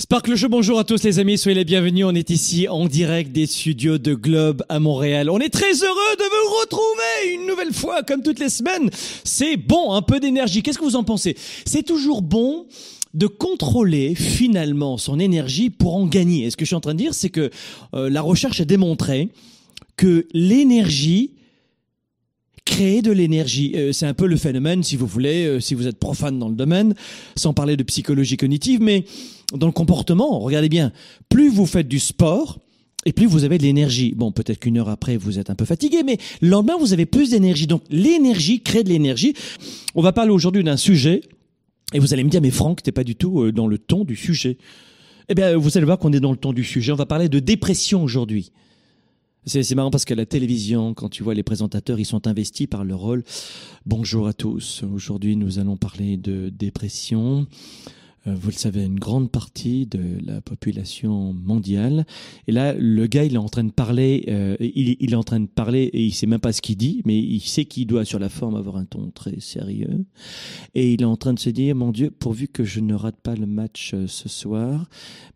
Sparkle Show, bonjour à tous les amis, soyez les bienvenus. On est ici en direct des studios de Globe à Montréal. On est très heureux de vous retrouver une nouvelle fois, comme toutes les semaines. C'est bon, un peu d'énergie. Qu'est-ce que vous en pensez? C'est toujours bon de contrôler finalement son énergie pour en gagner. Et ce que je suis en train de dire, c'est que euh, la recherche a démontré que l'énergie créer de l'énergie. Euh, c'est un peu le phénomène, si vous voulez, euh, si vous êtes profane dans le domaine, sans parler de psychologie cognitive, mais dans le comportement, regardez bien, plus vous faites du sport, et plus vous avez de l'énergie. Bon, peut-être qu'une heure après, vous êtes un peu fatigué, mais le lendemain, vous avez plus d'énergie. Donc, l'énergie crée de l'énergie. On va parler aujourd'hui d'un sujet, et vous allez me dire, mais Franck, t'es pas du tout euh, dans le ton du sujet. Eh bien, vous allez voir qu'on est dans le ton du sujet. On va parler de dépression aujourd'hui. C'est marrant parce que la télévision, quand tu vois les présentateurs, ils sont investis par leur rôle. Bonjour à tous. Aujourd'hui, nous allons parler de dépression. Euh, vous le savez, une grande partie de la population mondiale. Et là, le gars, il est en train de parler, euh, il, il, est en train de parler et il sait même pas ce qu'il dit, mais il sait qu'il doit sur la forme avoir un ton très sérieux. Et il est en train de se dire, mon Dieu, pourvu que je ne rate pas le match euh, ce soir,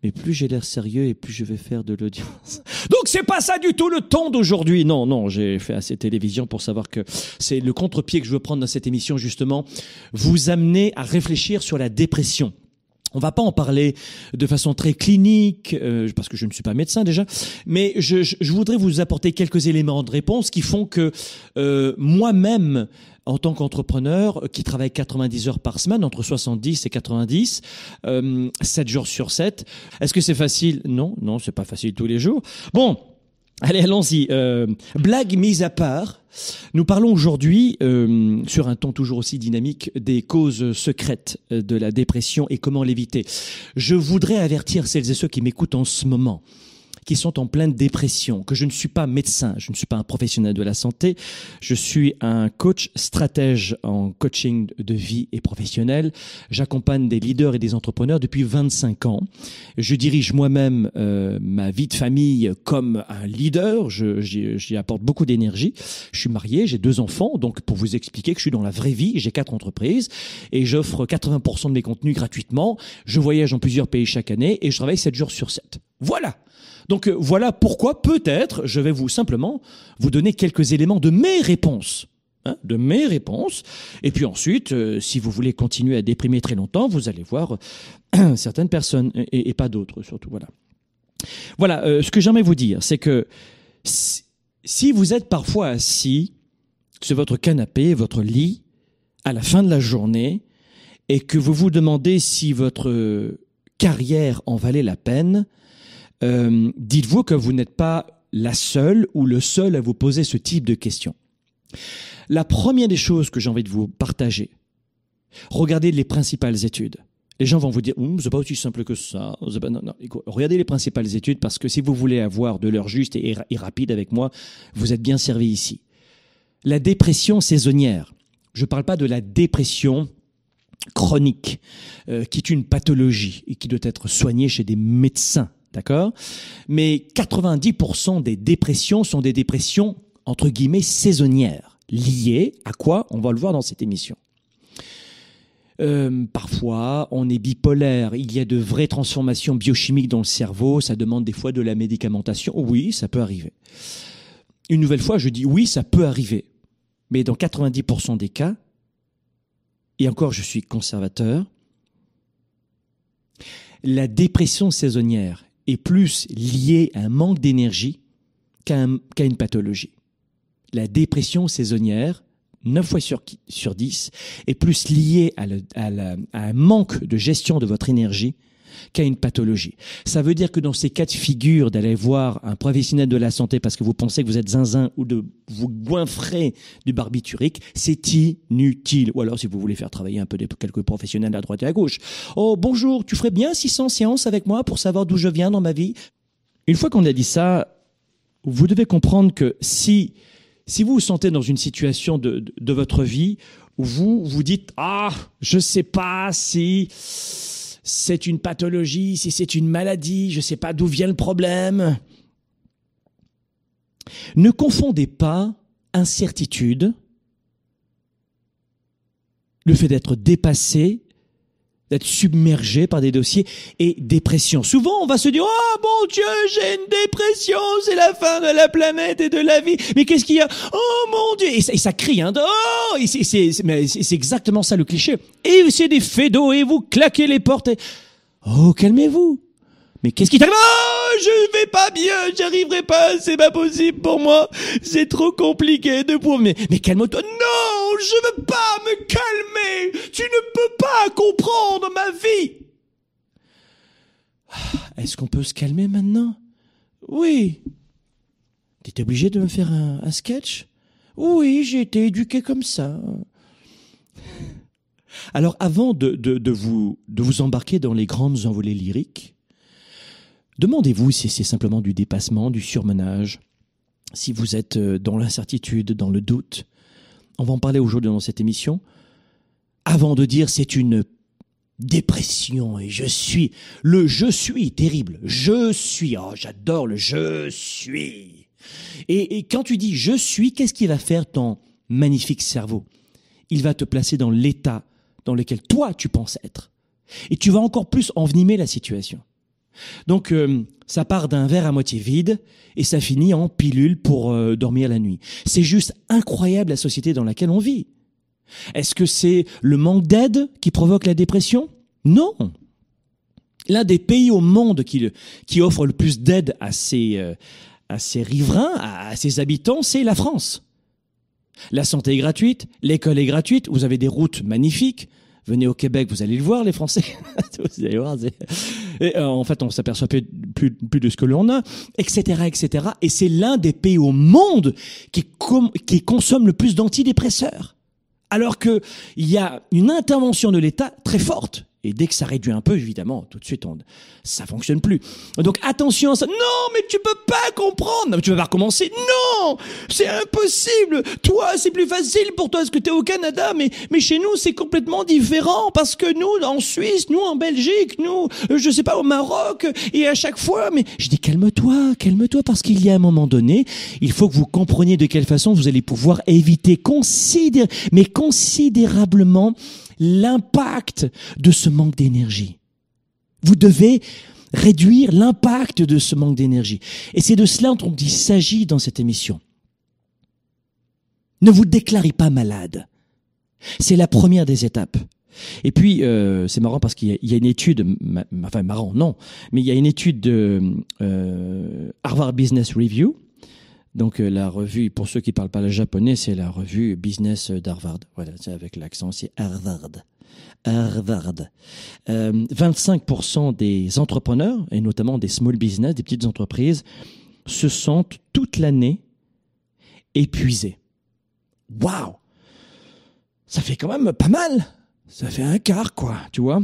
mais plus j'ai l'air sérieux et plus je vais faire de l'audience. Donc c'est pas ça du tout le ton d'aujourd'hui. Non, non, j'ai fait assez télévision pour savoir que c'est le contre-pied que je veux prendre dans cette émission, justement, vous amener à réfléchir sur la dépression. On va pas en parler de façon très clinique, euh, parce que je ne suis pas médecin déjà, mais je, je, voudrais vous apporter quelques éléments de réponse qui font que euh, moi-même, en tant qu'entrepreneur qui travaille 90 heures par semaine, entre 70 et 90, euh, 7 jours sur 7, est-ce que c'est facile? Non, non, c'est pas facile tous les jours. Bon, Allez, allons-y. Euh, blague mise à part, nous parlons aujourd'hui, euh, sur un ton toujours aussi dynamique, des causes secrètes de la dépression et comment l'éviter. Je voudrais avertir celles et ceux qui m'écoutent en ce moment qui sont en pleine dépression, que je ne suis pas médecin, je ne suis pas un professionnel de la santé, je suis un coach stratège en coaching de vie et professionnel. J'accompagne des leaders et des entrepreneurs depuis 25 ans. Je dirige moi-même euh, ma vie de famille comme un leader, j'y apporte beaucoup d'énergie. Je suis marié, j'ai deux enfants, donc pour vous expliquer que je suis dans la vraie vie, j'ai quatre entreprises et j'offre 80% de mes contenus gratuitement. Je voyage dans plusieurs pays chaque année et je travaille 7 jours sur 7. Voilà donc euh, voilà pourquoi peut-être je vais vous simplement vous donner quelques éléments de mes réponses. Hein, de mes réponses. Et puis ensuite, euh, si vous voulez continuer à déprimer très longtemps, vous allez voir euh, certaines personnes et, pas d'autres surtout. Voilà. Voilà. ce que j'aimerais vous dire, c'est que si vous êtes parfois assis sur votre canapé, votre lit, à la fin de la journée, et que vous vous demandez si votre carrière en valait la peine, euh, dites-vous que vous n'êtes pas la seule ou le seul à vous poser ce type de questions. La première des choses que j'ai envie de vous partager, regardez les principales études. Les gens vont vous dire, hum, c'est pas aussi simple que ça. Regardez les principales études parce que si vous voulez avoir de l'heure juste et, rapide avec moi, vous êtes bien servi ici. La dépression saisonnière. Je ne parle pas de la dépression chronique, euh, qui est une pathologie et qui doit être soignée chez des médecins D'accord? Mais 90% des dépressions sont des dépressions, entre guillemets, saisonnières. Liées à quoi? On va le voir dans cette émission. Euh, parfois, on est bipolaire. Il y a de vraies transformations biochimiques dans le cerveau. Ça demande des fois de la médicamentation. Oui, ça peut arriver. Une nouvelle fois, je dis oui, ça peut arriver. Mais dans 90% des cas, et encore je suis conservateur, la dépression saisonnière est plus lié à un manque d'énergie qu'à une pathologie. La dépression saisonnière, 9 fois sur, sur 10, est plus liée à un manque de gestion de votre énergie qu'à une pathologie. Ça veut dire que dans ces cas de figure d'aller voir un professionnel de la santé parce que vous pensez que vous êtes zinzin ou de vous goinfrer du barbiturique, c'est inutile. Ou alors si vous voulez faire travailler un peu quelques professionnels à droite et à gauche. Oh bonjour, tu ferais bien 600 séances avec moi pour savoir d'où je viens dans ma vie? Une fois qu'on a dit ça, vous devez comprendre que si si vous vous sentez dans une situation de, de, de votre vie où vous vous dites ah je sais pas si c'est une pathologie, si c'est une maladie, je ne sais pas d'où vient le problème. Ne confondez pas incertitude, le fait d'être dépassé d'être submergé par des dossiers et dépression. Souvent, on va se dire, oh mon Dieu, j'ai une dépression, c'est la fin de la planète et de la vie. Mais qu'est-ce qu'il y a? Oh mon Dieu Et ça, crie, hein, oh C'est exactement ça le cliché. Et c'est des faits d'eau et vous claquez les portes et... Oh, calmez-vous mais qu'est-ce qui t'arrive? Oh, je vais pas bien, j'arriverai pas, c'est pas possible pour moi. C'est trop compliqué de pour mais mais calme-toi. Non, je veux pas me calmer. Tu ne peux pas comprendre ma vie. Ah, est-ce qu'on peut se calmer maintenant? Oui. T'étais obligé de me faire un, sketch? Oui, j'ai été éduqué comme ça. Alors avant de, de, de, vous, de vous embarquer dans les grandes envolées lyriques, Demandez-vous si c'est simplement du dépassement, du surmenage, si vous êtes euh, dans l'incertitude, dans le doute. On va en parler aujourd'hui dans cette émission. Avant de dire c'est une dépression et je suis, le je suis terrible, je suis, oh j'adore le je suis. Et, et quand tu dis je suis, qu'est-ce qui va faire ton magnifique cerveau? Il va te placer dans l'état dans lequel toi tu penses être. Et tu vas encore plus envenimer la situation. Donc euh, ça part d'un verre à moitié vide et ça finit en pilule pour euh, dormir la nuit. C'est juste incroyable la société dans laquelle on vit. Est-ce que c'est le manque d'aide qui provoque la dépression? Non. L'un des pays au monde qui, offre le plus d'aide à ses, euh, à ses riverains, à ses habitants, c'est la France. La santé est gratuite, l'école est gratuite, vous avez des routes magnifiques, venez au Québec, vous allez le voir, les Français. vous allez voir. Et, euh, en fait, on s'aperçoit plus, plus, de ce que l'on a, etc., etc. Et c'est l'un des pays au monde qui, consomme le plus d'antidépresseurs. Alors que il y a une intervention de l'État très forte et dès que ça réduit un peu, évidemment, tout de suite, on, ça fonctionne plus. Donc attention à ça. Non, mais tu peux pas comprendre. Tu vas pas recommencer. Non, c'est impossible. Toi, c'est plus facile pour toi parce que tu es au Canada, mais mais chez nous, c'est complètement différent parce que nous, en Suisse, nous en Belgique, nous, euh, je sais pas, au Maroc, et à chaque fois. Mais je dis calme-toi, calme-toi parce qu'il y a un moment donné, il faut que vous compreniez de quelle façon vous allez pouvoir éviter considér mais considérablement l'impact de ce manque d'énergie. Vous devez réduire l'impact de ce manque d'énergie. Et c'est de cela dont il s'agit dans cette émission. Ne vous déclarez pas malade. C'est la première des étapes. Et puis, euh, c'est marrant parce qu'il y, a une étude, enfin marrant, non, mais il y a une étude de euh, Harvard Business Review donc euh, la revue, pour ceux qui parlent pas le japonais, c'est la revue Business d'Harvard. Voilà, c'est avec l'accent, c'est Harvard. Harvard. Euh, 25% des entrepreneurs, et notamment des small business, des petites entreprises, se sentent toute l'année épuisés. Waouh Ça fait quand même pas mal Ça fait un quart, quoi, tu vois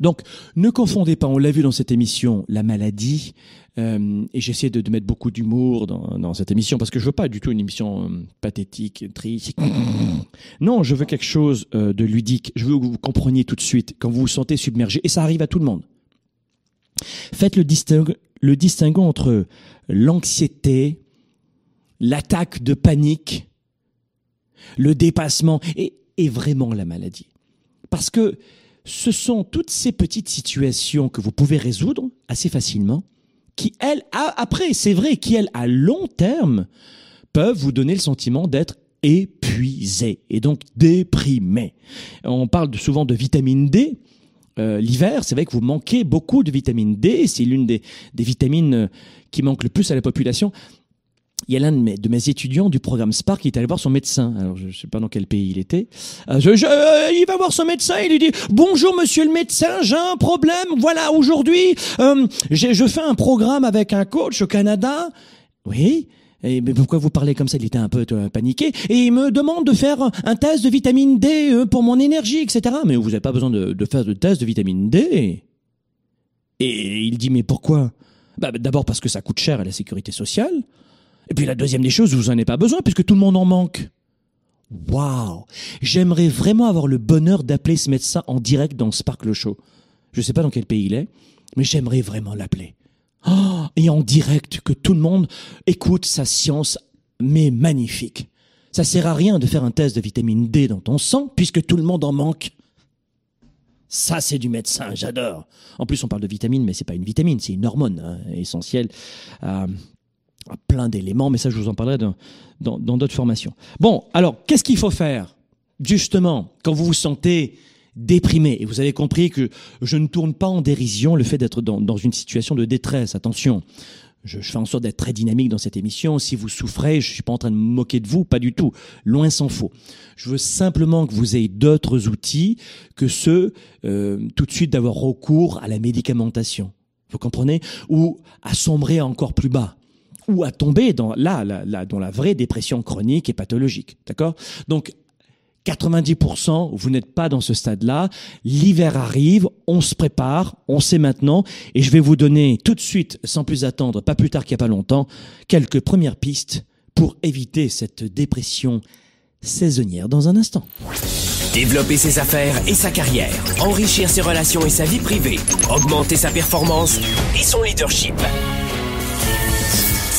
donc, ne confondez pas, on l'a vu dans cette émission, la maladie, euh, et j'essaie de, mettre beaucoup d'humour dans, cette émission, parce que je veux pas du tout une émission euh, pathétique, triste. Non, je veux quelque chose euh, de ludique. Je veux que vous compreniez tout de suite quand vous vous sentez submergé, et ça arrive à tout le monde. Faites le, distingue, le distinguo entre l'anxiété, l'attaque de panique, le dépassement, et vraiment la maladie. Parce que ce sont toutes ces petites situations que vous pouvez résoudre assez facilement, qui, elles, après, c'est vrai, qui, elles, à long terme, peuvent vous donner le sentiment d'être épuisé et donc déprimé. On parle souvent de vitamine D. Euh, l'hiver, c'est vrai que vous manquez beaucoup de vitamine D. C'est l'une des, des vitamines qui manquent le plus à la population. Il y a l'un de mes, étudiants du programme Spark qui est allé voir son médecin. Alors, je ne sais pas dans quel pays il était. Euh, euh, il va voir son médecin, il lui dit « Bonjour, monsieur le médecin, j'ai un problème. Voilà, aujourd'hui, euh, je fais un programme avec un coach au Canada. » Oui mais pourquoi vous parlez comme ça? Il était un peu paniqué. Et il me demande de faire un test de vitamine D pour mon énergie, etc. Mais vous n'avez pas besoin de, de faire de test de vitamine D. Et il dit, mais pourquoi? Bah, D'abord parce que ça coûte cher à la sécurité sociale. Et puis la deuxième des choses, vous en avez pas besoin puisque tout le monde en manque. Waouh J'aimerais vraiment avoir le bonheur d'appeler ce médecin en direct dans Sparkle Show. Je ne sais pas dans quel pays il est, mais j'aimerais vraiment l'appeler. Oh, et en direct, que tout le monde écoute sa science, mais magnifique. Ça sert à rien de faire un test de vitamine D dans ton sang, puisque tout le monde en manque. Ça, c'est du médecin, j'adore. En plus, on parle de vitamine, mais c'est pas une vitamine, c'est une hormone hein, essentielle à, plein d'éléments. Mais ça, je vous en parlerai dans d'autres formations. Bon, alors, qu'est-ce qu'il faut faire Justement, quand vous vous sentez déprimé? Et vous avez compris que je ne tourne pas en dérision le fait d'être dans, dans, une situation de détresse. Attention, je, je fais en sorte d'être très dynamique dans cette émission. Si vous souffrez, je suis pas en train de me moquer de vous, pas du tout. Loin s'en faut. Je veux simplement que vous ayez d'autres outils que ceux euh, tout de suite d'avoir recours à la médicamentation. Vous comprenez? Ou à sombrer encore plus bas ou à tomber dans là, là, là, dans la vraie dépression chronique et pathologique. D'accord? Donc 90%, vous n'êtes pas dans ce stade-là. L'hiver arrive, on se prépare, on sait maintenant, et je vais vous donner tout de suite, sans plus attendre, pas plus tard qu'il n'y a pas longtemps, quelques premières pistes pour éviter cette dépression saisonnière dans un instant. Développer ses affaires et sa carrière, enrichir ses relations et sa vie privée, augmenter sa performance et son leadership.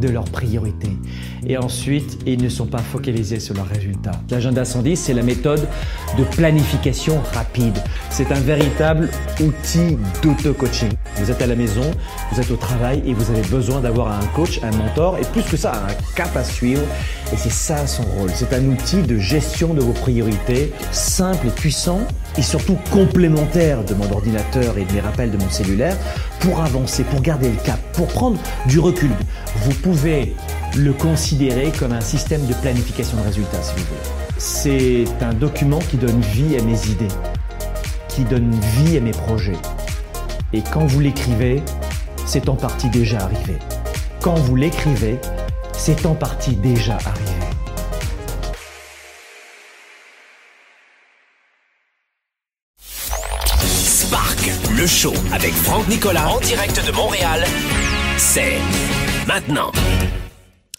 de leurs priorités. Et ensuite, ils ne sont pas focalisés sur leurs résultats. L'agenda 110, c'est la méthode de planification rapide. C'est un véritable outil d'auto-coaching. Vous êtes à la maison, vous êtes au travail et vous avez besoin d'avoir un coach, un mentor et plus que ça, un cap à suivre. Et c'est ça son rôle. C'est un outil de gestion de vos priorités, simple et puissant et surtout complémentaire de mon ordinateur et de mes rappels de mon cellulaire pour avancer, pour garder le cap, pour prendre du recul. Vous pouvez le considérer comme un système de planification de résultats, si vous voulez. C'est un document qui donne vie à mes idées, qui donne vie à mes projets. Et quand vous l'écrivez, c'est en partie déjà arrivé. Quand vous l'écrivez, c'est en partie déjà arrivé. Le show avec Franck Nicolas en direct de Montréal, c'est maintenant.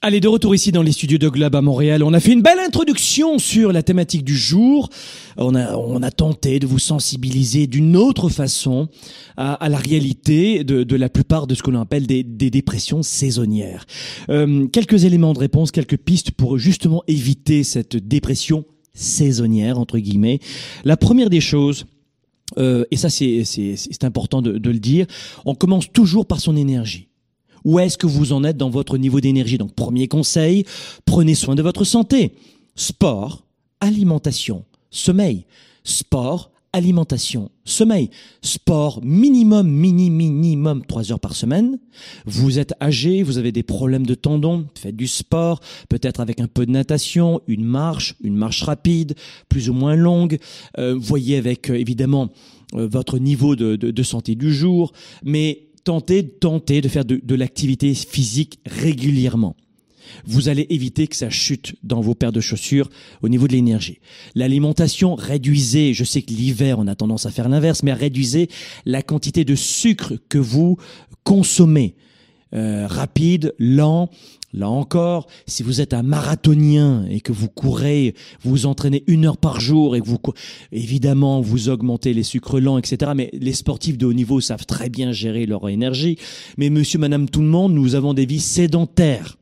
Allez, de retour ici dans les studios de Globe à Montréal. On a fait une belle introduction sur la thématique du jour. On a, on a tenté de vous sensibiliser d'une autre façon à, à la réalité de, de, la plupart de ce que l'on appelle des, des, dépressions saisonnières. Euh, quelques éléments de réponse, quelques pistes pour justement éviter cette dépression saisonnière, entre guillemets. La première des choses, euh, et ça c'est important de, de le dire, on commence toujours par son énergie. Où est-ce que vous en êtes dans votre niveau d'énergie? Donc premier conseil, prenez soin de votre santé. Sport, alimentation, sommeil. Sport, alimentation, sommeil. Sport minimum, mini, minimum trois heures par semaine. Vous êtes âgé, vous avez des problèmes de tendons, faites du sport, peut-être avec un peu de natation, une marche, une marche rapide, plus ou moins longue. Euh, voyez avec euh, évidemment euh, votre niveau de, de, de santé du jour, mais tentez, tentez de faire de, de l'activité physique régulièrement. Vous allez éviter que ça chute dans vos paires de chaussures au niveau de l'énergie. L'alimentation, réduisez, je sais que l'hiver on a tendance à faire l'inverse, mais réduisez la quantité de sucre que vous consommez. Euh, rapide, lent, Là encore, si vous êtes un marathonien et que vous courez, vous vous entraînez une heure par jour et que vous, évidemment, vous augmentez les sucres lents, etc. Mais les sportifs de haut niveau savent très bien gérer leur énergie. Mais monsieur, madame, tout le monde, nous avons des vies sédentaires.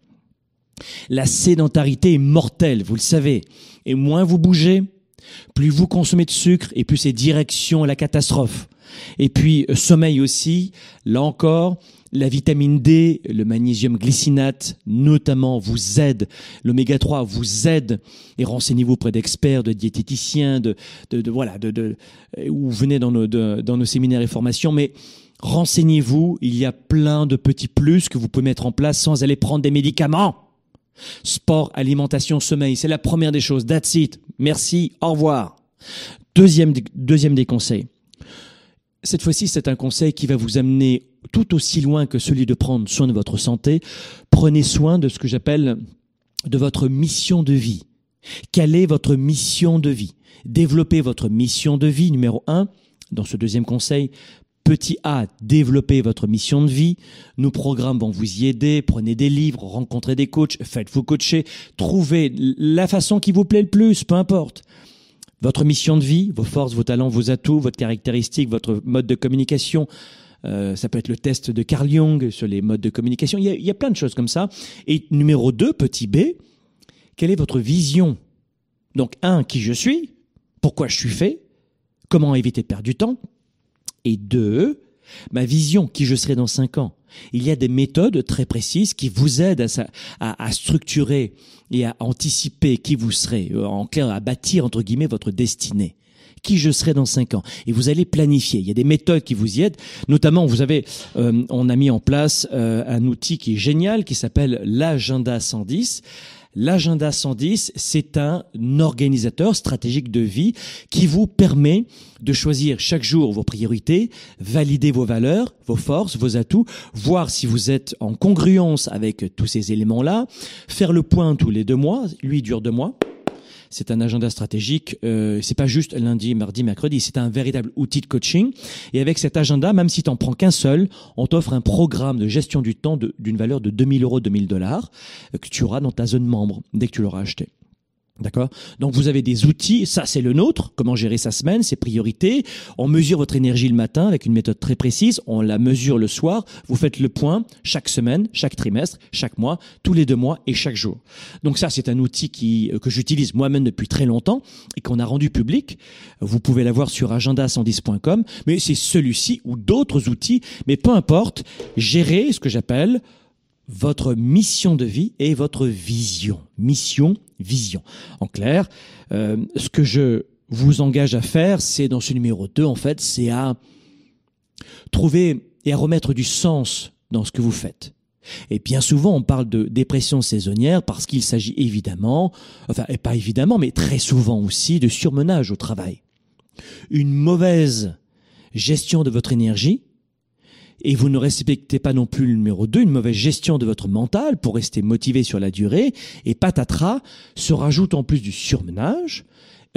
La sédentarité est mortelle, vous le savez. Et moins vous bougez, plus vous consommez de sucre et plus c'est direction à la catastrophe. Et puis euh, sommeil aussi, là encore, la vitamine D, le magnésium glycinate notamment vous aide, l'oméga 3 vous aide et renseignez-vous auprès d'experts, de diététiciens, de, voilà, de, de, ou venez dans nos, dans nos séminaires et formations, mais renseignez-vous, il y a plein de petits plus que vous pouvez mettre en place sans aller prendre des médicaments. Sport, alimentation, sommeil, c'est la première des choses. That's it. Merci, au revoir. Deuxième, deuxième des conseils. Cette fois-ci, c'est un conseil qui va vous amener tout aussi loin que celui de prendre soin de votre santé. Prenez soin de ce que j'appelle de votre mission de vie. Quelle est votre mission de vie? Développez votre mission de vie numéro un. Dans ce deuxième conseil, Petit A, développez votre mission de vie. Nos programmes vont vous y aider. Prenez des livres, rencontrez des coachs, faites-vous coacher, trouvez la façon qui vous plaît le plus, peu importe. Votre mission de vie, vos forces, vos talents, vos atouts, votre caractéristique, votre mode de communication. Euh, ça peut être le test de Carl Jung sur les modes de communication. Il y, a, plein de choses comme ça. Et numéro 2, petit b, quelle est votre vision? Donc, un, qui je suis, pourquoi je suis fait, comment éviter de perdre du temps, et deux, ma vision, qui je serai dans cinq ans. Il y a des méthodes très précises qui vous aident à, à, structurer et à anticiper qui vous serez, euh, en clair, à bâtir, entre guillemets, votre destinée qui je serai dans cinq ans. Et vous allez planifier. Il y a des méthodes qui vous y aident. Notamment, vous avez, euh, on a mis en place euh, un outil qui est génial, qui s'appelle l'agenda 110. L'agenda 110, c'est un organisateur stratégique de vie qui vous permet de choisir chaque jour vos priorités, valider vos valeurs, vos forces, vos atouts, voir si vous êtes en congruence avec tous ces éléments-là, faire le point tous les deux mois, lui dure deux mois, c'est un agenda stratégique. Euh, c'est pas juste lundi, mardi, mercredi. C'est un véritable outil de coaching. Et avec cet agenda, même si tu n'en prends qu'un seul, on t'offre un programme de gestion du temps d'une valeur de 2000 euros, 2000 dollars euh, que tu auras dans ta zone membre dès que tu l'auras acheté. D'accord? Donc vous avez des outils, ça c'est le nôtre, comment gérer sa semaine, ses priorités? On mesure votre énergie le matin avec une méthode très précise, on la mesure le soir, vous faites le point chaque semaine, chaque trimestre, chaque mois, tous les deux mois et chaque jour. Donc ça c'est un outil qui, euh, que j'utilise moi-même depuis très longtemps et qu'on a rendu public. Vous pouvez l'avoir sur agenda110.com, mais c'est celui-ci ou d'autres outils, mais peu importe, gérer ce que j'appelle votre mission de vie et votre vision. Mission, vision. En clair, euh, ce que je vous engage à faire, c'est dans ce numéro 2, en fait, c'est à trouver et à remettre du sens dans ce que vous faites. Et bien souvent, on parle de dépression saisonnière parce qu'il s'agit évidemment, enfin, et pas évidemment, mais très souvent aussi de surmenage au travail. Une mauvaise gestion de votre énergie et vous ne respectez pas non plus le numéro 2, une mauvaise gestion de votre mental pour rester motivé sur la durée, et patatras, se rajoute en plus du surmenage,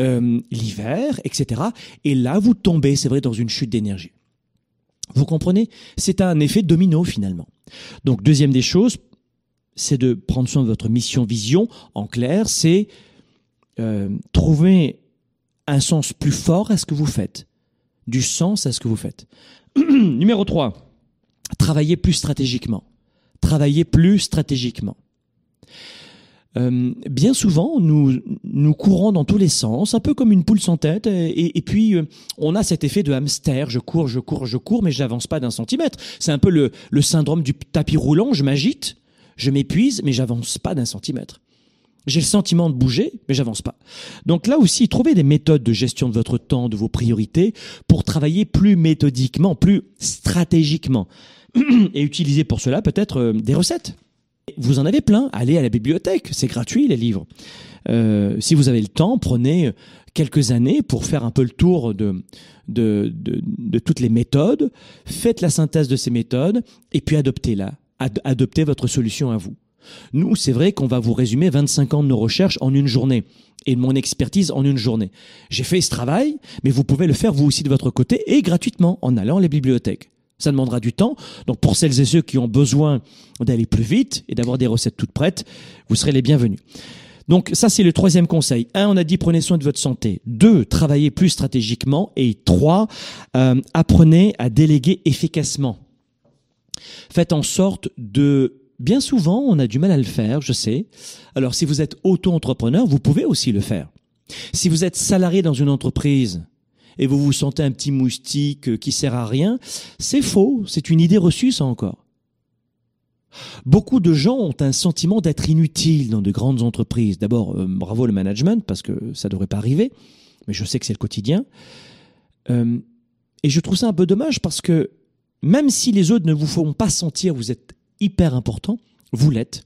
euh, l'hiver, etc. Et là, vous tombez, c'est vrai, dans une chute d'énergie. Vous comprenez? C'est un effet domino finalement. Donc, deuxième des choses, c'est de prendre soin de votre mission vision. En clair, c'est euh, trouver un sens plus fort à ce que vous faites, du sens à ce que vous faites. Numéro 3, travailler plus stratégiquement. Travailler plus stratégiquement. Euh, bien souvent, nous, nous courons dans tous les sens, un peu comme une poule sans tête, et, puis euh, on a cet effet de hamster, je cours, je cours, je cours, mais j'avance pas d'un centimètre. C'est un peu le, le syndrome du tapis roulant, je m'agite, je m'épuise, mais j'avance pas d'un centimètre. J'ai le sentiment de bouger, mais j'avance pas. Donc là aussi, trouvez des méthodes de gestion de votre temps, de vos priorités, pour travailler plus méthodiquement, plus stratégiquement. et utiliser pour cela peut-être euh, des recettes. Vous en avez plein, allez à la bibliothèque, c'est gratuit les livres. Euh, si vous avez le temps, prenez quelques années pour faire un peu le tour de, de, de, de toutes les méthodes, faites la synthèse de ces méthodes et puis adoptez-la, Ad, adoptez votre solution à vous. Nous, c'est vrai qu'on va vous résumer 25 ans de nos recherches en une journée et de mon expertise en une journée. J'ai fait ce travail, mais vous pouvez le faire vous aussi de votre côté et gratuitement en allant à la bibliothèque. Ça demandera du temps. Donc pour celles et ceux qui ont besoin d'aller plus vite et d'avoir des recettes toutes prêtes, vous serez les bienvenus. Donc ça, c'est le troisième conseil. Un, on a dit prenez soin de votre santé. Deux, travaillez plus stratégiquement. Et trois, euh, apprenez à déléguer efficacement. Faites en sorte de... Bien souvent, on a du mal à le faire, je sais. Alors si vous êtes auto-entrepreneur, vous pouvez aussi le faire. Si vous êtes salarié dans une entreprise et vous vous sentez un petit moustique euh, qui sert à rien. C'est faux, c'est une idée reçue ça encore. Beaucoup de gens ont un sentiment d'être inutiles dans de grandes entreprises. D'abord, euh, bravo le management, parce que ça ne devrait pas arriver, mais je sais que c'est le quotidien. Euh, et je trouve ça un peu dommage parce que même si les autres ne vous font pas sentir vous êtes hyper important, vous l'êtes.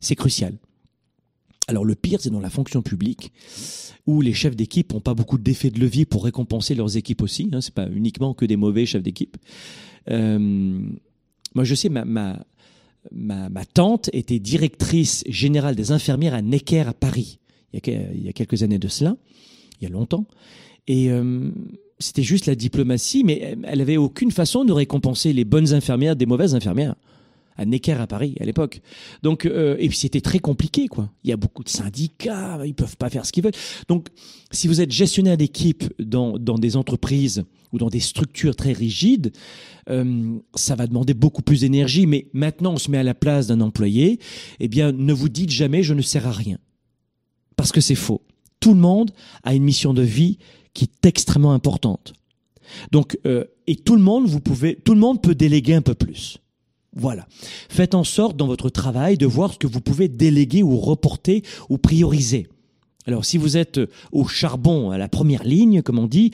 C'est crucial. Alors le pire, c'est dans la fonction publique, où les chefs d'équipe n'ont pas beaucoup d'effets de levier pour récompenser leurs équipes aussi. Hein, c'est pas uniquement que des mauvais chefs d'équipe. Euh, moi, je sais, ma, ma, ma, tante était directrice générale des infirmières à Necker à Paris, il y a, quelques années de cela, il y a longtemps. Et euh, c'était juste la diplomatie, mais elle avait aucune façon de récompenser les bonnes infirmières des mauvaises infirmières à Necker à Paris à l'époque. Donc euh, et puis c'était très compliqué quoi. Il y a beaucoup de syndicats, ils peuvent pas faire ce qu'ils veulent. Donc si vous êtes gestionnaire d'équipe dans dans des entreprises ou dans des structures très rigides, euh, ça va demander beaucoup plus d'énergie. Mais maintenant on se met à la place d'un employé. Eh bien ne vous dites jamais je ne sers à rien parce que c'est faux. Tout le monde a une mission de vie qui est extrêmement importante. Donc, euh, et tout le monde, vous pouvez, tout le monde peut déléguer un peu plus. Voilà. Faites en sorte dans votre travail de voir ce que vous pouvez déléguer ou reporter ou prioriser. Alors, si vous êtes au charbon, à la première ligne, comme on dit,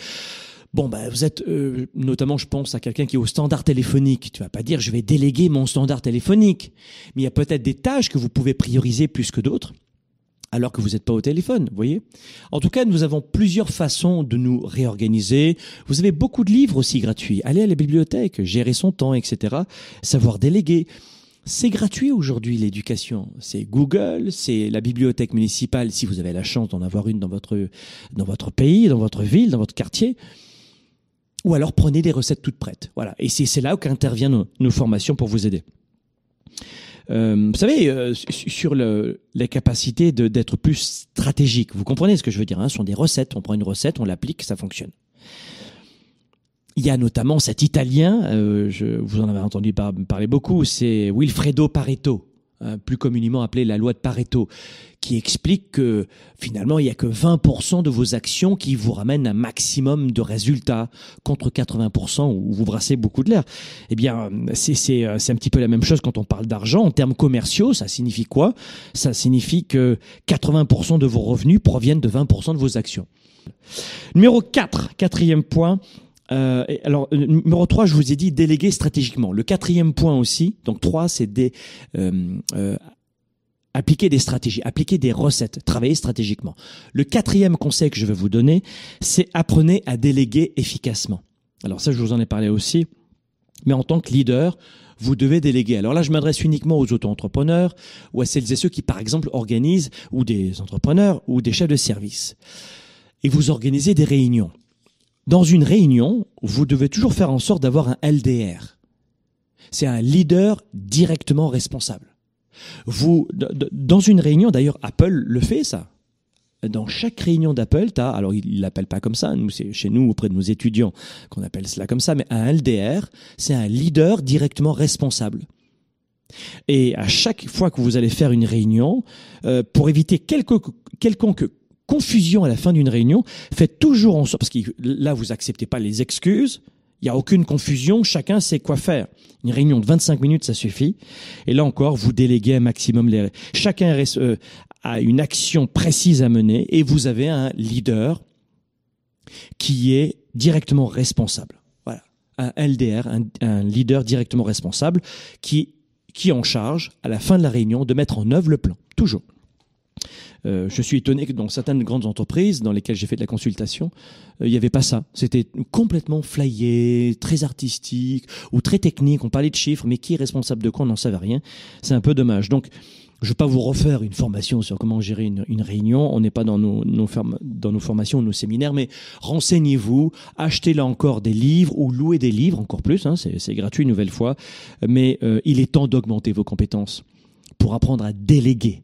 bon, bah, vous êtes, euh, notamment, je pense à quelqu'un qui est au standard téléphonique. Tu vas pas dire, je vais déléguer mon standard téléphonique. Mais il y a peut-être des tâches que vous pouvez prioriser plus que d'autres alors que vous n'êtes pas au téléphone, voyez? En tout cas, nous avons plusieurs façons de nous réorganiser. Vous avez beaucoup de livres aussi gratuits. Allez à la bibliothèque, gérer son temps, etc. Savoir déléguer. C'est gratuit aujourd'hui l'éducation. C'est Google, c'est la bibliothèque municipale si vous avez la chance d'en avoir une dans votre dans votre pays, dans votre ville, dans votre quartier. Ou alors prenez des recettes toutes prêtes. Voilà. Et c'est là qu'interviennent nos formations pour vous aider. Euh, vous savez, euh, sur le, les capacités d'être plus stratégique. Vous comprenez ce que je veux dire hein Ce sont des recettes. On prend une recette, on l'applique, ça fonctionne. Il y a notamment cet Italien, euh, je, vous en avez entendu parler beaucoup, c'est Wilfredo Pareto. Hein, plus communément appelée la loi de Pareto, qui explique que finalement il n'y a que 20% de vos actions qui vous ramènent un maximum de résultats contre 80% où vous brassez beaucoup de l'air. Eh bien, c'est, c'est, un petit peu la même chose quand on parle d'argent. En termes commerciaux, ça signifie quoi? Ça signifie que 80% de vos revenus proviennent de 20% de vos actions. Numéro 4, quatrième point, euh, alors, euh, numéro 3, je vous ai dit déléguer stratégiquement. Le quatrième point aussi, donc 3, c'est euh, euh, appliquer des stratégies, appliquer des recettes, travailler stratégiquement. Le quatrième conseil que je vais vous donner, c'est apprenez à déléguer efficacement. Alors ça, je vous en ai parlé aussi, mais en tant que leader, vous devez déléguer. Alors là, je m'adresse uniquement aux auto-entrepreneurs ou à celles et ceux qui, par exemple, organisent, ou des entrepreneurs, ou des chefs de service. Et vous organisez des réunions. Dans une réunion, vous devez toujours faire en sorte d'avoir un LDR. C'est un leader directement responsable. Vous, dans une réunion, d'ailleurs, Apple le fait, ça. Dans chaque réunion d'Apple, tu as, alors il l'appelle pas comme ça, c'est chez nous auprès de nos étudiants qu'on appelle cela comme ça, mais un LDR, c'est un leader directement responsable. Et à chaque fois que vous allez faire une réunion, euh, pour éviter quelconque, quelconque confusion à la fin d'une réunion, faites toujours en sorte, parce que là, vous acceptez pas les excuses, il n'y a aucune confusion, chacun sait quoi faire. Une réunion de 25 minutes, ça suffit. Et là encore, vous déléguez un maximum les... Chacun euh, a une action précise à mener et vous avez un leader qui est directement responsable. Voilà. Un LDR, un, leader directement responsable qui, qui en charge, à la fin de la réunion, de mettre en œuvre le plan. Toujours. Euh, je suis étonné que dans certaines grandes entreprises dans lesquelles j'ai fait de la consultation, euh, il n'y avait pas ça. C'était complètement flyé, très artistique ou très technique. On parlait de chiffres, mais qui est responsable de quoi? On n'en savait rien. C'est un peu dommage. Donc, je ne vais pas vous refaire une formation sur comment gérer une, réunion. On n'est pas dans nos, nos, dans nos formations, nos séminaires, mais renseignez-vous, achetez là encore des livres ou louez des livres, encore plus. Hein, c'est gratuit une nouvelle fois. Mais euh, il est temps d'augmenter vos compétences pour apprendre à déléguer.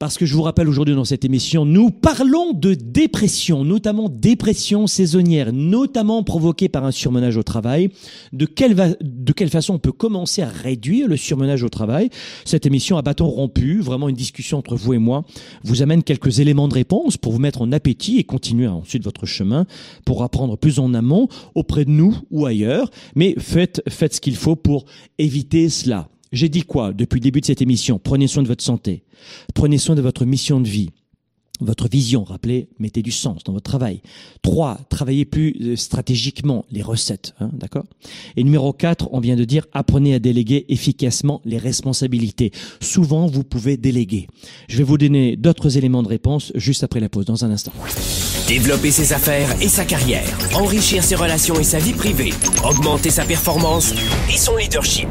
Parce que je vous rappelle aujourd'hui dans cette émission, nous parlons de dépression, notamment dépression saisonnière, notamment provoquée par un surmenage au travail. De quelle, va, de quelle façon on peut commencer à réduire le surmenage au travail? Cette émission à bâton rompu, vraiment une discussion entre vous et moi, vous amène quelques éléments de réponse pour vous mettre en appétit et continuer ensuite votre chemin pour apprendre plus en amont auprès de nous ou ailleurs. Mais faites, faites ce qu'il faut pour éviter cela. J'ai dit quoi depuis le début de cette émission? Prenez soin de votre santé. Prenez soin de votre mission de vie. Votre vision, rappelez, mettez du sens dans votre travail. Trois, travaillez plus euh, stratégiquement les recettes, hein, d'accord? Et numéro quatre, on vient de dire, apprenez à déléguer efficacement les responsabilités. Souvent, vous pouvez déléguer. Je vais vous donner d'autres éléments de réponse juste après la pause, dans un instant. Développer ses affaires et sa carrière, enrichir ses relations et sa vie privée, augmenter sa performance et son leadership.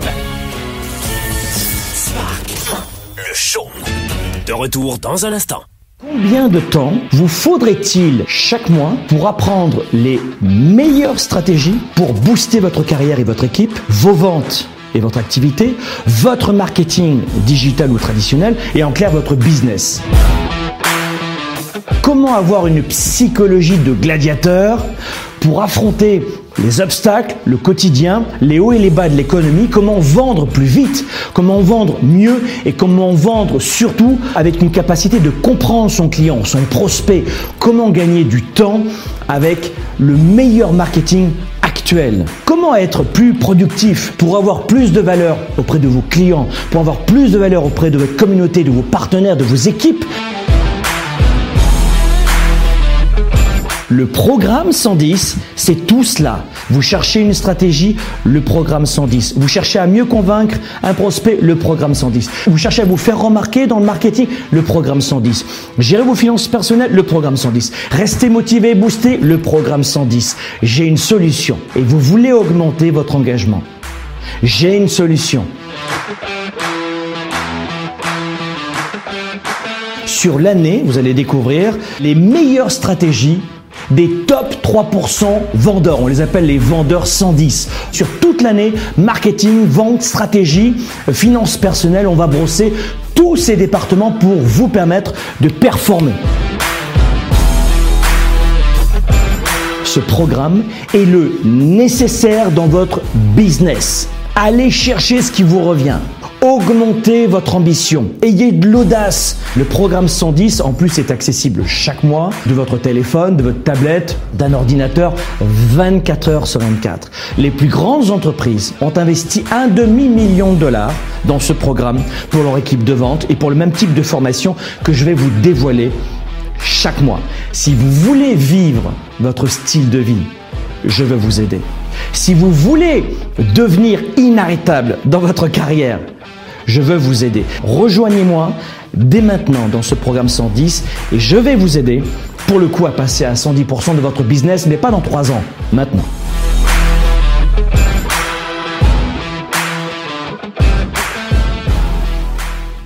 Le show. De retour dans un instant. Combien de temps vous faudrait-il chaque mois pour apprendre les meilleures stratégies pour booster votre carrière et votre équipe, vos ventes et votre activité, votre marketing digital ou traditionnel et en clair votre business? Comment avoir une psychologie de gladiateur pour affronter les obstacles, le quotidien, les hauts et les bas de l'économie, comment vendre plus vite, comment vendre mieux et comment vendre surtout avec une capacité de comprendre son client, son prospect, comment gagner du temps avec le meilleur marketing actuel? Comment être plus productif pour avoir plus de valeur auprès de vos clients, pour avoir plus de valeur auprès de votre communauté, de vos partenaires, de vos équipes? Le programme 110, c'est tout cela. Vous cherchez une stratégie, le programme 110. Vous cherchez à mieux convaincre un prospect, le programme 110. Vous cherchez à vous faire remarquer dans le marketing, le programme 110. Gérer vos finances personnelles, le programme 110. Rester motivé et booster, le programme 110. J'ai une solution et vous voulez augmenter votre engagement. J'ai une solution. Sur l'année, vous allez découvrir les meilleures stratégies des top 3% vendeurs. On les appelle les vendeurs 110. Sur toute l'année, marketing, vente, stratégie, finances personnelles, on va brosser tous ces départements pour vous permettre de performer. Ce programme est le nécessaire dans votre business. Allez chercher ce qui vous revient. Augmentez votre ambition. Ayez de l'audace. Le programme 110, en plus, est accessible chaque mois de votre téléphone, de votre tablette, d'un ordinateur 24 heures sur 24. Les plus grandes entreprises ont investi un demi-million de dollars dans ce programme pour leur équipe de vente et pour le même type de formation que je vais vous dévoiler chaque mois. Si vous voulez vivre votre style de vie, je vais vous aider. Si vous voulez devenir inarrêtable dans votre carrière, je veux vous aider. Rejoignez-moi dès maintenant dans ce programme 110 et je vais vous aider pour le coup à passer à 110% de votre business, mais pas dans 3 ans, maintenant.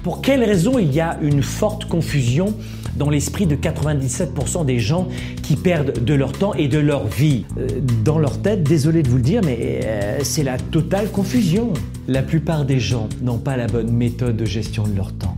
Pour quelles raisons il y a une forte confusion dans l'esprit de 97% des gens qui perdent de leur temps et de leur vie. Euh, dans leur tête, désolé de vous le dire, mais euh, c'est la totale confusion. La plupart des gens n'ont pas la bonne méthode de gestion de leur temps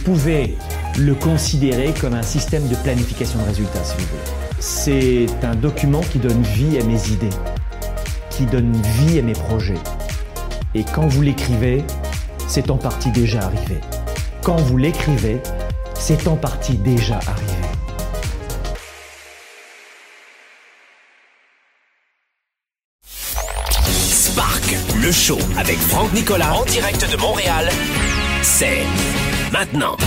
Pouvez le considérer comme un système de planification de résultats, si vous voulez. C'est un document qui donne vie à mes idées, qui donne vie à mes projets. Et quand vous l'écrivez, c'est en partie déjà arrivé. Quand vous l'écrivez, c'est en partie déjà arrivé. Spark, le show avec Franck Nicolas en direct de Montréal, c'est maintenant.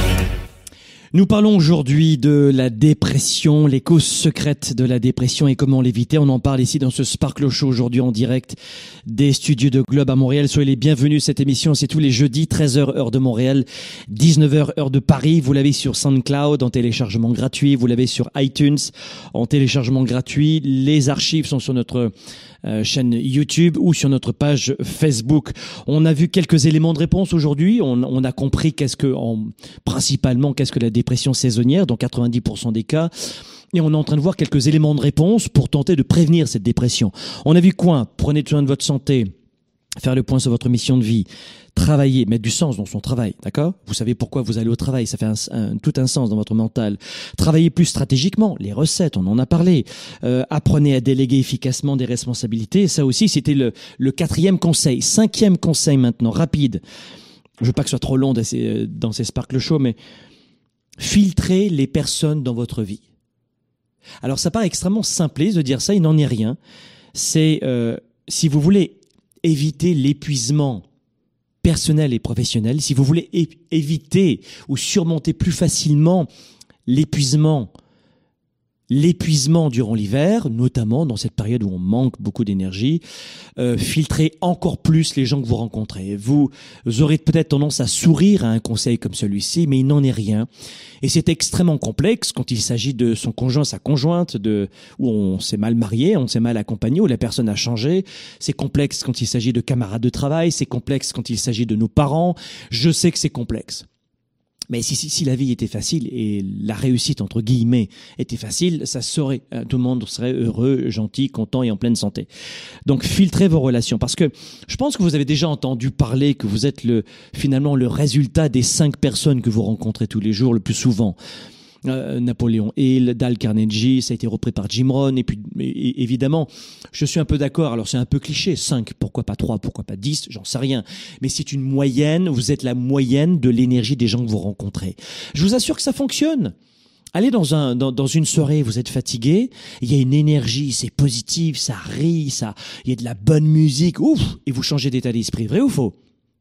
Nous parlons aujourd'hui de la dépression, les causes secrètes de la dépression et comment l'éviter. On en parle ici dans ce Sparkle Show aujourd'hui en direct des studios de Globe à Montréal. Soyez les bienvenus. Cette émission, c'est tous les jeudis, 13h heure de Montréal, 19h heure de Paris. Vous l'avez sur SoundCloud en téléchargement gratuit. Vous l'avez sur iTunes en téléchargement gratuit. Les archives sont sur notre chaîne YouTube ou sur notre page Facebook. On a vu quelques éléments de réponse aujourd'hui. On, on, a compris qu'est-ce que, en, principalement, qu'est-ce que la dépression saisonnière dans 90% des cas. Et on est en train de voir quelques éléments de réponse pour tenter de prévenir cette dépression. On a vu quoi? Prenez soin de votre santé, faire le point sur votre mission de vie, travailler, mettre du sens dans son travail, d'accord? Vous savez pourquoi vous allez au travail, ça fait un, tout un sens dans votre mental. Travaillez plus stratégiquement, les recettes, on en a parlé. Euh, apprenez à déléguer efficacement des responsabilités, ça aussi c'était le, le quatrième conseil. Cinquième conseil maintenant, rapide. Je veux pas que ce soit trop long dans ces, dans ces Sparkle Show, mais filtrez les personnes dans votre vie. Alors ça paraît extrêmement simpliste de dire ça, il n'en est rien. C'est, euh, si vous voulez éviter l'épuisement personnel et professionnel, si vous voulez éviter ou surmonter plus facilement l'épuisement l'épuisement durant l'hiver, notamment dans cette période où on manque beaucoup d'énergie, euh, filtrez encore plus les gens que vous rencontrez. Vous, aurez peut-être tendance à sourire à un conseil comme celui-ci, mais il n'en est rien. Et c'est extrêmement complexe quand il s'agit de son conjoint, sa conjointe, de où on s'est mal marié, on s'est mal accompagné, où la personne a changé. C'est complexe quand il s'agit de camarades de travail, c'est complexe quand il s'agit de nos parents. Je sais que c'est complexe. Mais si, si, si, la vie était facile et la réussite, entre guillemets, était facile, ça serait, euh, tout le monde serait heureux, gentil, content et en pleine santé. Donc, filtrez vos relations. Parce que je pense que vous avez déjà entendu parler que vous êtes le, finalement, le résultat des cinq personnes que vous rencontrez tous les jours le plus souvent. Euh, Napoléon Hill, Dal Carnegie, ça a été repris par Jim Rohn, et puis évidemment, je suis un peu d'accord, alors c'est un peu cliché, 5, pourquoi pas 3, pourquoi pas 10, j'en sais rien, mais c'est une moyenne, vous êtes la moyenne de l'énergie des gens que vous rencontrez. Je vous assure que ça fonctionne. Allez dans, un, dans, dans, une soirée, vous êtes fatigué, il y a une énergie, c'est positif, ça rit, ça, il y a de la bonne musique, ouf, et vous changez d'état d'esprit, vrai ou faux?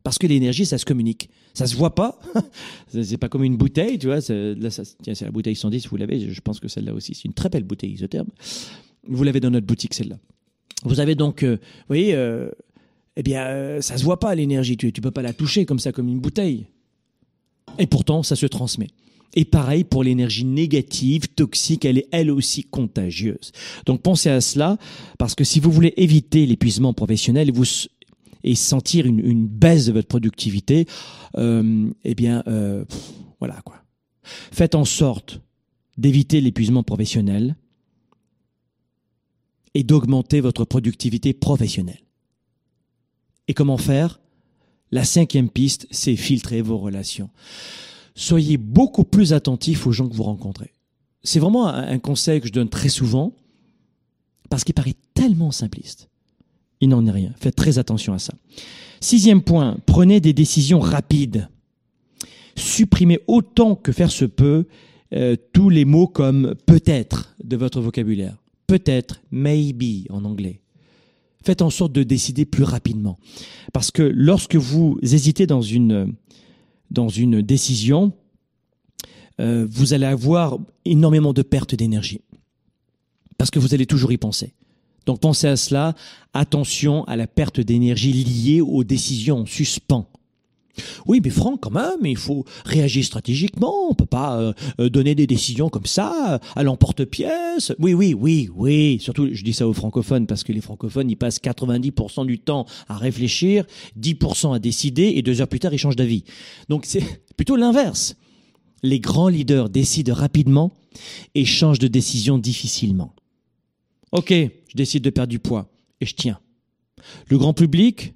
Parce que l'énergie, ça se communique. Ça se voit pas. c'est pas comme une bouteille, tu vois. Là, ça, tiens, c'est la bouteille 110, vous l'avez. Je pense que celle-là aussi, c'est une très belle bouteille isotherme. Vous l'avez dans notre boutique, celle-là. Vous avez donc, euh, vous voyez, euh, eh bien, euh, ça se voit pas l'énergie. Tu, tu peux pas la toucher comme ça, comme une bouteille. Et pourtant, ça se transmet. Et pareil pour l'énergie négative, toxique, elle est elle aussi contagieuse. Donc pensez à cela, parce que si vous voulez éviter l'épuisement professionnel, vous, et sentir une, une baisse de votre productivité, euh, eh bien, euh, voilà quoi. Faites en sorte d'éviter l'épuisement professionnel et d'augmenter votre productivité professionnelle. Et comment faire? La cinquième piste, c'est filtrer vos relations. Soyez beaucoup plus attentif aux gens que vous rencontrez. C'est vraiment un conseil que je donne très souvent parce qu'il paraît tellement simpliste il n'en est rien. Faites très attention à ça. Sixième point, prenez des décisions rapides. Supprimez autant que faire se peut euh, tous les mots comme peut-être de votre vocabulaire. Peut-être, maybe en anglais. Faites en sorte de décider plus rapidement. Parce que lorsque vous hésitez dans une, dans décision, euh, vous allez avoir énormément de pertes d'énergie. Parce que vous allez toujours y penser. Donc pensez à cela. Attention à la perte d'énergie liée aux décisions en suspens. Oui, mais Franck, quand même, il faut réagir stratégiquement. On peut pas euh, euh, donner des décisions comme ça à l'emporte-pièce. Oui, oui, oui, oui. Surtout, je dis ça aux francophones parce que les francophones, ils passent 90% du temps à réfléchir, 10% à décider, et deux heures plus tard, ils changent d'avis. Donc c'est plutôt l'inverse. Les grands leaders décident rapidement et changent de décision difficilement. Ok, je décide de perdre du poids et je tiens. Le grand public,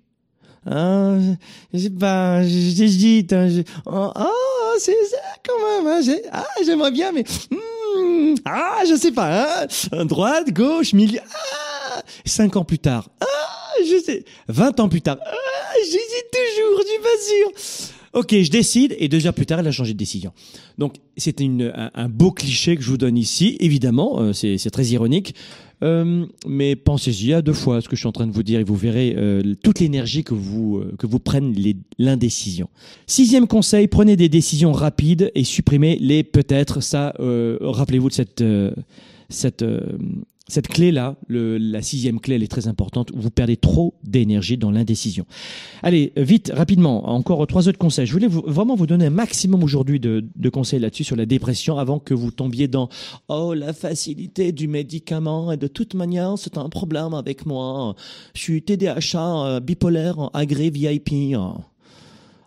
hein, je sais pas, j'hésite. Hein, oh, oh, c'est ça quand même. Hein, ah, j'aimerais bien, mais hmm, ah, je sais pas. Hein, droite, gauche, milieu. Ah, cinq ans plus tard. Ah, je sais. Vingt ans plus tard. Ah, j'hésite toujours. Je suis pas sûr. Ok, je décide et deux heures plus tard, elle a changé de décision. Donc c'est un, beau cliché que je vous donne ici, évidemment, euh, c'est très ironique. Euh, mais pensez-y à deux fois ce que je suis en train de vous dire et vous verrez euh, toute l'énergie que vous, euh, que vous prennent l'indécision. Sixième conseil, prenez des décisions rapides et supprimez les peut-être. Ça, rappelez-vous de cette, cette cette clé-là, la sixième clé, elle est très importante. Vous perdez trop d'énergie dans l'indécision. Allez, vite, rapidement, encore trois autres conseils. Je voulais vraiment vous donner un maximum aujourd'hui de, conseils là-dessus sur la dépression avant que vous tombiez dans oh la facilité du médicament et de toute manière c'est un problème avec moi. Je suis TDAH euh, bipolaire, agré VIP.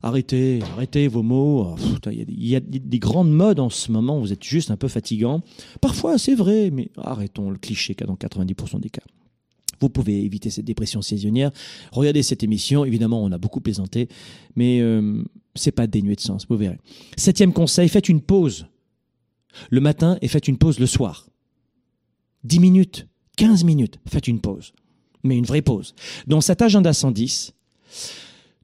Arrêtez, arrêtez vos mots. Il y, a des grandes modes en ce moment, vous êtes juste un peu fatigant. Parfois, c'est vrai, mais arrêtons le cliché dans 90% des cas. Vous pouvez éviter cette dépression saisonnière. Regardez cette émission. Évidemment, on a beaucoup plaisanté, mais euh, c'est pas dénué de sens. Vous verrez. Septième conseil faites une pause le matin et faites une pause le soir. 10 minutes, 15 minutes, faites une pause, mais une vraie pause. Dans cet agenda 110,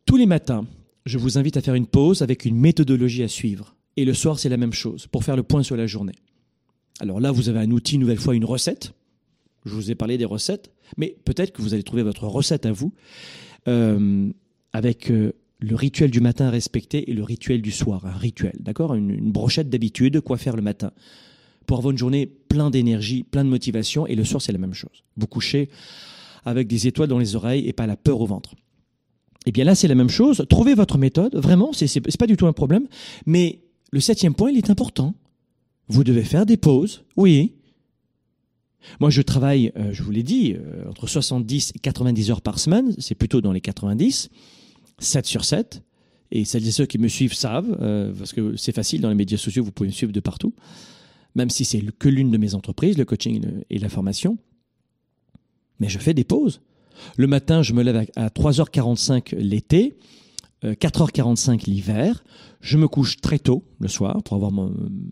tous les matins, je vous invite à faire une pause avec une méthodologie à suivre. Et le soir, c'est la même chose, pour faire le point sur la journée. Alors là, vous avez un outil, nouvelle fois, une recette. Je vous ai parlé des recettes, mais peut-être que vous allez trouver votre recette à vous, euh, avec euh, le rituel du matin à respecter et le rituel du soir. Un rituel, d'accord? Une, une, brochette d'habitude, quoi faire le matin. Pour avoir une journée plein d'énergie, plein de motivation, et le soir, c'est la même chose. Vous couchez avec des étoiles dans les oreilles et pas la peur au ventre. Eh bien là, c'est la même chose. Trouvez votre méthode. Vraiment, c'est, pas du tout un problème. Mais le septième point, il est important. Vous devez faire des pauses. Oui. Moi, je travaille, euh, je vous l'ai dit, euh, entre 70 et 90 heures par semaine. C'est plutôt dans les 90. 7 sur 7. Et celles et ceux qui me suivent savent, euh, parce que c'est facile dans les médias sociaux, vous pouvez me suivre de partout. Même si c'est que l'une de mes entreprises, le coaching et la formation. Mais je fais des pauses. Le matin, je me lève à 3h45 l'été, 4h45 euh, l'hiver. Je me couche très tôt le soir pour avoir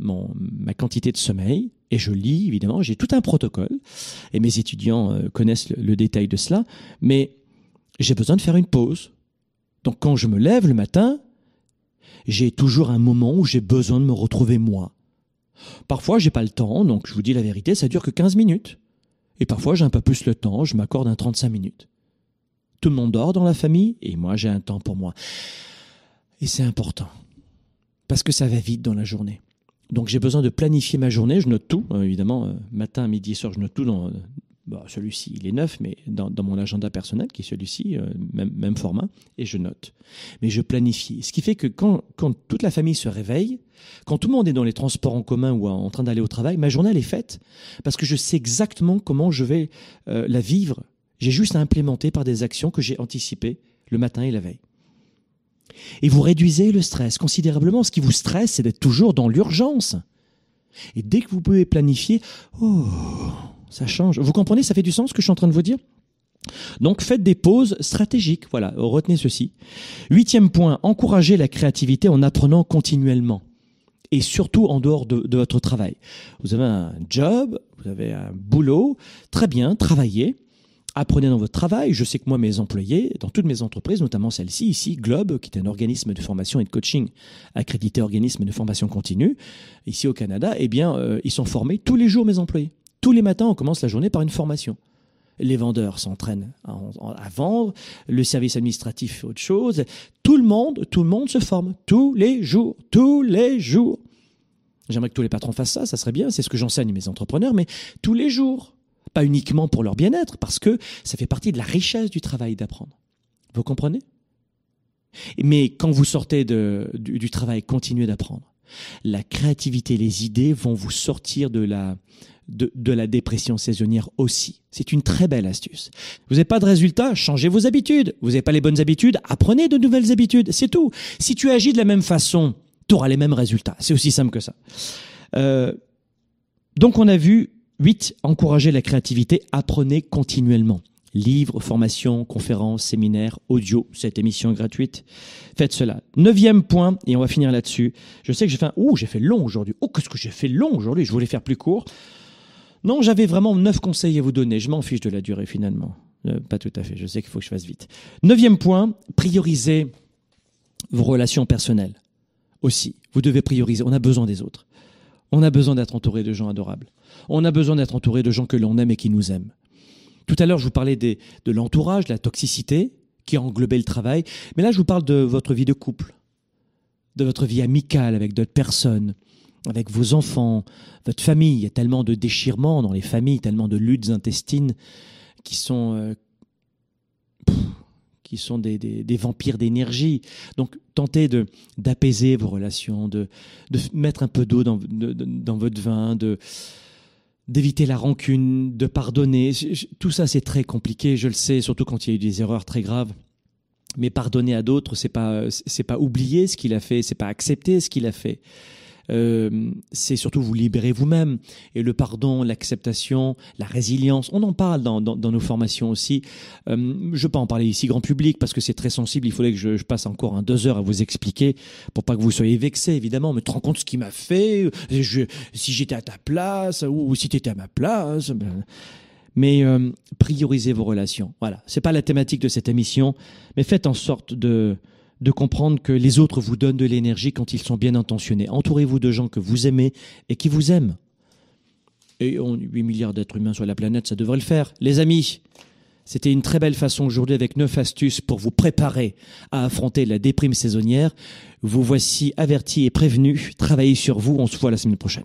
ma quantité de sommeil. Et je lis, évidemment, j'ai tout un protocole. Et mes étudiants euh, connaissent le, détail de cela. Mais j'ai besoin de faire une pause. Donc quand je me lève le matin, j'ai toujours un moment où j'ai besoin de me retrouver moi. Parfois, j'ai pas le temps, donc je vous dis la vérité, ça dure que 15 minutes. Et parfois, j'ai un peu plus le temps, je m'accorde un 35 minutes. Tout le monde dort dans la famille et moi, j'ai un temps pour moi. Et c'est important. Parce que ça va vite dans la journée. Donc j'ai besoin de planifier ma journée, je note tout, hein, évidemment, euh, matin, midi et soir, je note tout dans, bah, celui-ci, il est neuf, mais dans, mon agenda personnel, qui est celui-ci, euh, même, format, et je note. Mais je planifie. Ce qui fait que quand, toute la famille se réveille, quand tout le monde est dans les transports en commun ou en train d'aller au travail, ma journée, est faite. Parce que je sais exactement comment je vais euh, la vivre. J'ai juste à implémenter par des actions que j'ai anticipées le matin et la veille. Et vous réduisez le stress considérablement. Ce qui vous stresse, c'est d'être toujours dans l'urgence. Et dès que vous pouvez planifier, oh, ça change. Vous comprenez, ça fait du sens ce que je suis en train de vous dire? Donc faites des pauses stratégiques, voilà, retenez ceci. Huitième point, encouragez la créativité en apprenant continuellement et surtout en dehors de, votre travail. Vous avez un job, vous avez un boulot, très bien, travaillez, apprenez dans votre travail. Je sais que moi, mes employés, dans toutes mes entreprises, notamment celle-ci ici, Globe, qui est un organisme de formation et de coaching accrédité organisme de formation continue, ici au Canada, eh bien, euh, ils sont formés tous les jours, mes employés. Tous les matins, on commence la journée par une formation. Les vendeurs s'entraînent à, vendre, le service administratif fait autre chose. Tout le monde, tout le monde se forme tous les jours, tous les jours. J'aimerais que tous les patrons fassent ça, ça serait bien, c'est ce que j'enseigne mes entrepreneurs, mais tous les jours. Pas uniquement pour leur bien-être, parce que ça fait partie de la richesse du travail d'apprendre. Vous comprenez? Mais quand vous sortez du, du travail, continuez d'apprendre. La créativité, les idées vont vous sortir de la, de, la dépression saisonnière aussi. C'est une très belle astuce. Vous n'avez pas de résultat, changez vos habitudes. Vous n'avez pas les bonnes habitudes, apprenez de nouvelles habitudes. C'est tout. Si tu agis de la même façon, tu auras les mêmes résultats. C'est aussi simple que ça. Euh, donc on a vu 8. Encourager la créativité, apprenez continuellement. Livres, formations, conférences, séminaires, audio, cette émission gratuite. Faites cela. Neuvième point, et on va finir là-dessus. Je sais que j'ai fait un... Ouh, j'ai fait long aujourd'hui. Oh, qu'est-ce que j'ai fait long aujourd'hui. Je voulais faire plus court. Non, j'avais vraiment neuf conseils à vous donner. Je m'en fiche de la durée finalement. Euh, pas tout à fait. Je sais qu'il faut que je fasse vite. Neuvième point, prioriser vos relations personnelles aussi. Vous devez prioriser. On a besoin des autres. On a besoin d'être entouré de gens adorables. On a besoin d'être entouré de gens que l'on aime et qui nous aiment. Tout à l'heure, je vous parlais de l'entourage, de la toxicité qui a englobé le travail. Mais là, je vous parle de votre vie de couple, de votre vie amicale avec d'autres personnes, avec vos enfants, votre famille. Il y a tellement de déchirements dans les familles, tellement de luttes intestines qui sont, euh, qui sont des, vampires d'énergie. Donc, tentez d'apaiser vos relations, de, de mettre un peu d'eau dans, dans votre vin, de d'éviter la rancune, de pardonner. Tout ça, c'est très compliqué, je le sais, surtout quand il y a eu des erreurs très graves. Mais pardonner à d'autres, c'est pas, pas oublier ce qu'il a fait, c'est pas accepter ce qu'il a fait. Euh, c'est surtout vous libérer vous-même. Et le pardon, l'acceptation, la résilience, on en parle dans, dans, nos formations aussi. Euh, je ne pas en parler ici grand public parce que c'est très sensible. Il faudrait que je, passe encore un deux heures à vous expliquer pour pas que vous soyez vexés, évidemment. Mais te rends compte ce qu'il m'a fait je, Si j'étais à ta place ou, si tu étais à ma place. Ben, mais euh, priorisez vos relations. Voilà, c'est pas la thématique de cette émission, mais faites en sorte de de comprendre que les autres vous donnent de l'énergie quand ils sont bien intentionnés. Entourez-vous de gens que vous aimez et qui vous aiment. Et on, 8 milliards d'êtres humains sur la planète, ça devrait le faire. Les amis, c'était une très belle façon aujourd'hui avec neuf astuces pour vous préparer à affronter la déprime saisonnière. Vous voici avertis et prévenus. Travaillez sur vous. On se voit la semaine prochaine